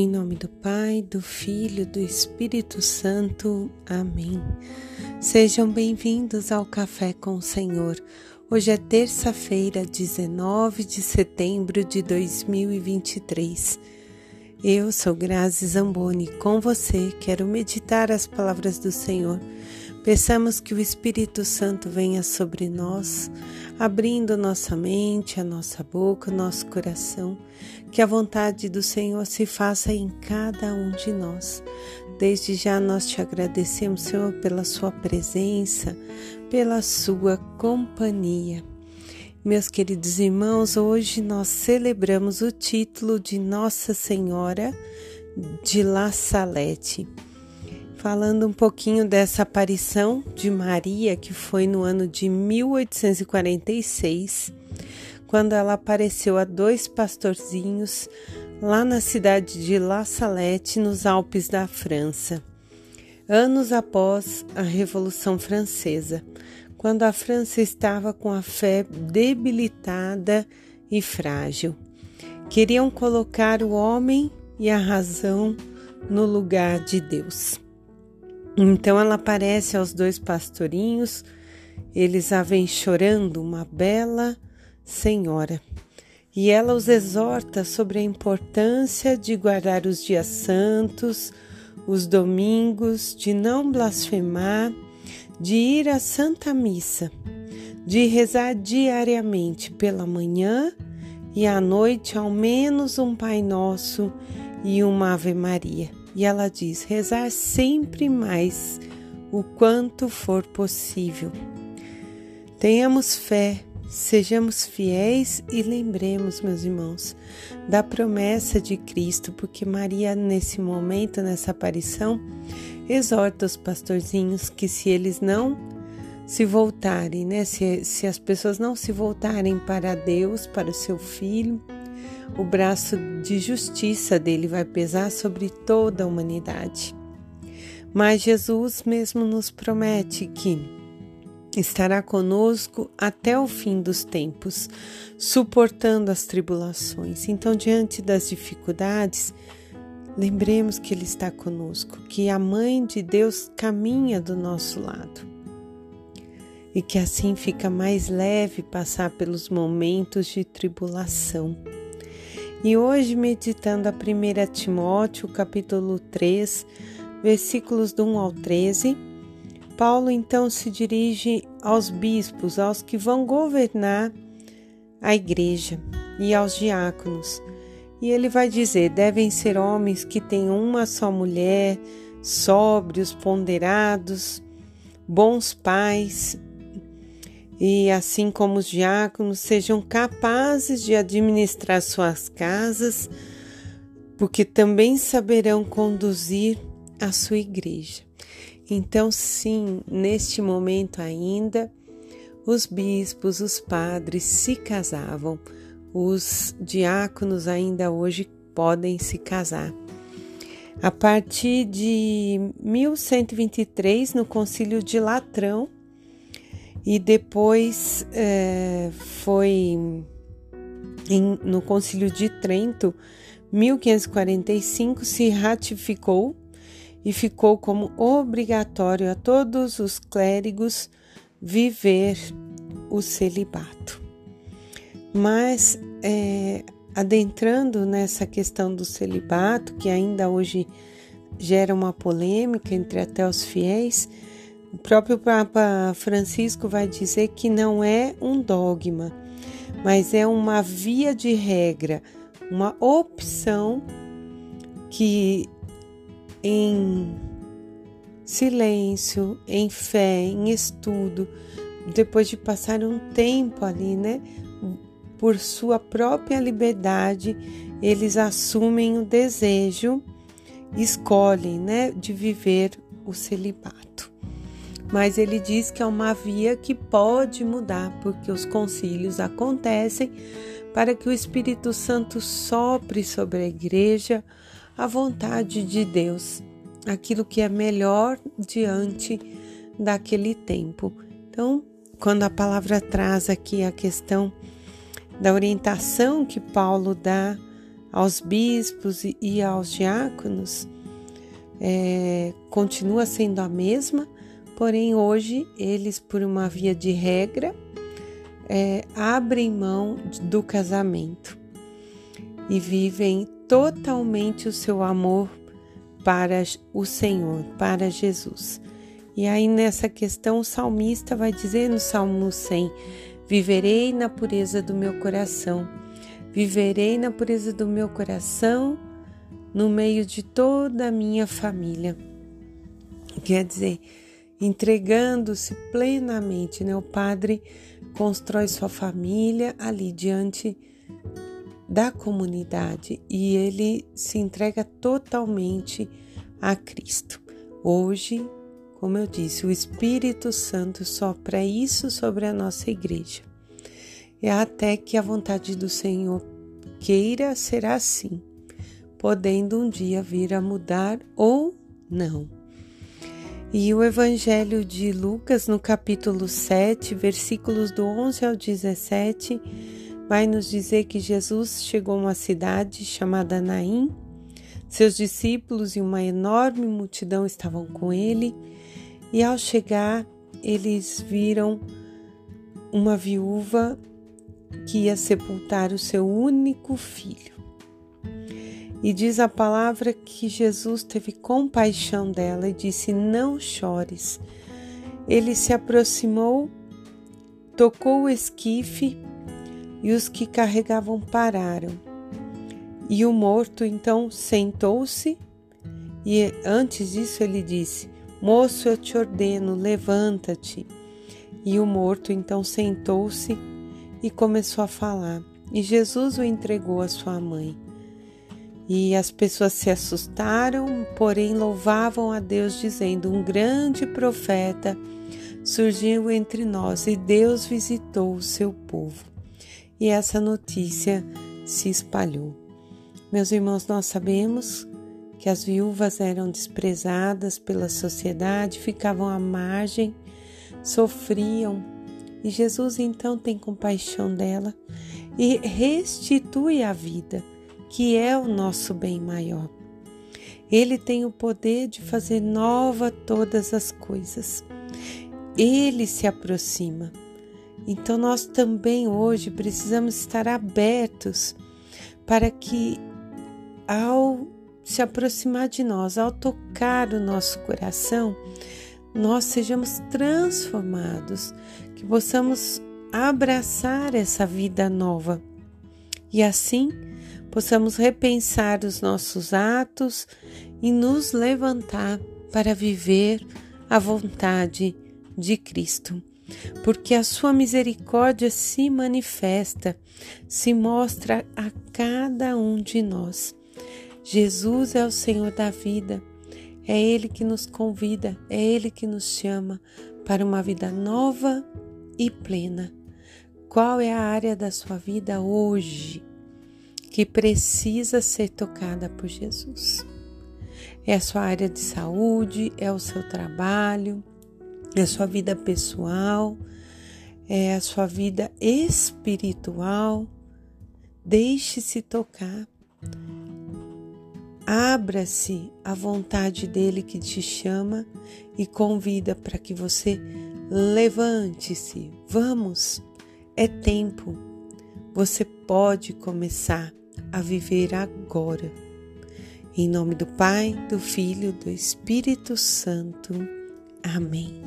Em nome do Pai, do Filho, do Espírito Santo. Amém. Sejam bem-vindos ao Café com o Senhor. Hoje é terça-feira, 19 de setembro de 2023. Eu sou Grazi Zamboni. Com você, quero meditar as palavras do Senhor. Peçamos que o Espírito Santo venha sobre nós, abrindo nossa mente, a nossa boca, nosso coração, que a vontade do Senhor se faça em cada um de nós. Desde já nós te agradecemos, Senhor, pela Sua presença, pela Sua companhia. Meus queridos irmãos, hoje nós celebramos o título de Nossa Senhora de La Salete falando um pouquinho dessa aparição de Maria, que foi no ano de 1846, quando ela apareceu a dois pastorzinhos lá na cidade de La Salette, nos Alpes da França, anos após a Revolução Francesa, quando a França estava com a fé debilitada e frágil. Queriam colocar o homem e a razão no lugar de Deus. Então ela aparece aos dois pastorinhos, eles a vêm chorando, uma bela senhora. E ela os exorta sobre a importância de guardar os dias santos, os domingos, de não blasfemar, de ir à Santa Missa, de rezar diariamente pela manhã e à noite ao menos um Pai Nosso e uma Ave Maria. E ela diz: rezar sempre mais, o quanto for possível. Tenhamos fé, sejamos fiéis e lembremos, meus irmãos, da promessa de Cristo, porque Maria, nesse momento, nessa aparição, exorta os pastorzinhos que se eles não se voltarem, né? Se, se as pessoas não se voltarem para Deus, para o seu filho, o braço de justiça dele vai pesar sobre toda a humanidade. Mas Jesus mesmo nos promete que estará conosco até o fim dos tempos, suportando as tribulações. Então, diante das dificuldades, lembremos que Ele está conosco, que a Mãe de Deus caminha do nosso lado. E que assim fica mais leve passar pelos momentos de tribulação. E hoje, meditando a 1 Timóteo, capítulo 3, versículos do 1 ao 13, Paulo então se dirige aos bispos, aos que vão governar a igreja e aos diáconos. E ele vai dizer: devem ser homens que tenham uma só mulher, sóbrios, ponderados, bons pais, e assim como os diáconos sejam capazes de administrar suas casas, porque também saberão conduzir a sua igreja. Então, sim, neste momento ainda, os bispos, os padres se casavam, os diáconos ainda hoje podem se casar. A partir de 1123, no Concílio de Latrão, e depois é, foi em, no Concílio de Trento, 1545, se ratificou e ficou como obrigatório a todos os clérigos viver o celibato. Mas é, adentrando nessa questão do celibato, que ainda hoje gera uma polêmica entre até os fiéis, o próprio Papa Francisco vai dizer que não é um dogma, mas é uma via de regra, uma opção que em silêncio, em fé, em estudo, depois de passar um tempo ali, né, por sua própria liberdade, eles assumem o desejo, escolhem, né, de viver o celibato mas ele diz que é uma via que pode mudar, porque os concílios acontecem para que o Espírito Santo sopre sobre a igreja a vontade de Deus, aquilo que é melhor diante daquele tempo. Então, quando a palavra traz aqui a questão da orientação que Paulo dá aos bispos e aos diáconos é, continua sendo a mesma, porém hoje eles, por uma via de regra, é, abrem mão do casamento e vivem totalmente o seu amor para o Senhor, para Jesus. E aí nessa questão o salmista vai dizer no Salmo 100: Viverei na pureza do meu coração, viverei na pureza do meu coração no meio de toda a minha família. Quer dizer, entregando-se plenamente, né? O padre constrói sua família ali diante da comunidade e ele se entrega totalmente a Cristo. Hoje, como eu disse, o Espírito Santo sopra isso sobre a nossa igreja. É até que a vontade do Senhor queira será assim, podendo um dia vir a mudar ou não. E o Evangelho de Lucas, no capítulo 7, versículos do 11 ao 17, vai nos dizer que Jesus chegou a uma cidade chamada Naim. Seus discípulos e uma enorme multidão estavam com ele, e ao chegar, eles viram uma viúva que ia sepultar o seu único filho. E diz a palavra que Jesus teve compaixão dela e disse: Não chores. Ele se aproximou, tocou o esquife e os que carregavam pararam. E o morto então sentou-se e antes disso ele disse: Moço, eu te ordeno, levanta-te. E o morto então sentou-se e começou a falar. E Jesus o entregou à sua mãe. E as pessoas se assustaram, porém louvavam a Deus, dizendo: Um grande profeta surgiu entre nós e Deus visitou o seu povo. E essa notícia se espalhou. Meus irmãos, nós sabemos que as viúvas eram desprezadas pela sociedade, ficavam à margem, sofriam. E Jesus então tem compaixão dela e restitui a vida que é o nosso bem maior. Ele tem o poder de fazer nova todas as coisas. Ele se aproxima. Então nós também hoje precisamos estar abertos para que ao se aproximar de nós, ao tocar o nosso coração, nós sejamos transformados, que possamos abraçar essa vida nova. E assim possamos repensar os nossos atos e nos levantar para viver a vontade de Cristo. Porque a sua misericórdia se manifesta, se mostra a cada um de nós. Jesus é o Senhor da vida, é Ele que nos convida, é Ele que nos chama para uma vida nova e plena. Qual é a área da sua vida hoje que precisa ser tocada por Jesus. É a sua área de saúde, é o seu trabalho, é a sua vida pessoal, é a sua vida espiritual. Deixe-se tocar. Abra-se à vontade dele que te chama e convida para que você levante-se. Vamos, é tempo. Você pode começar a viver agora. Em nome do Pai, do Filho, do Espírito Santo. Amém.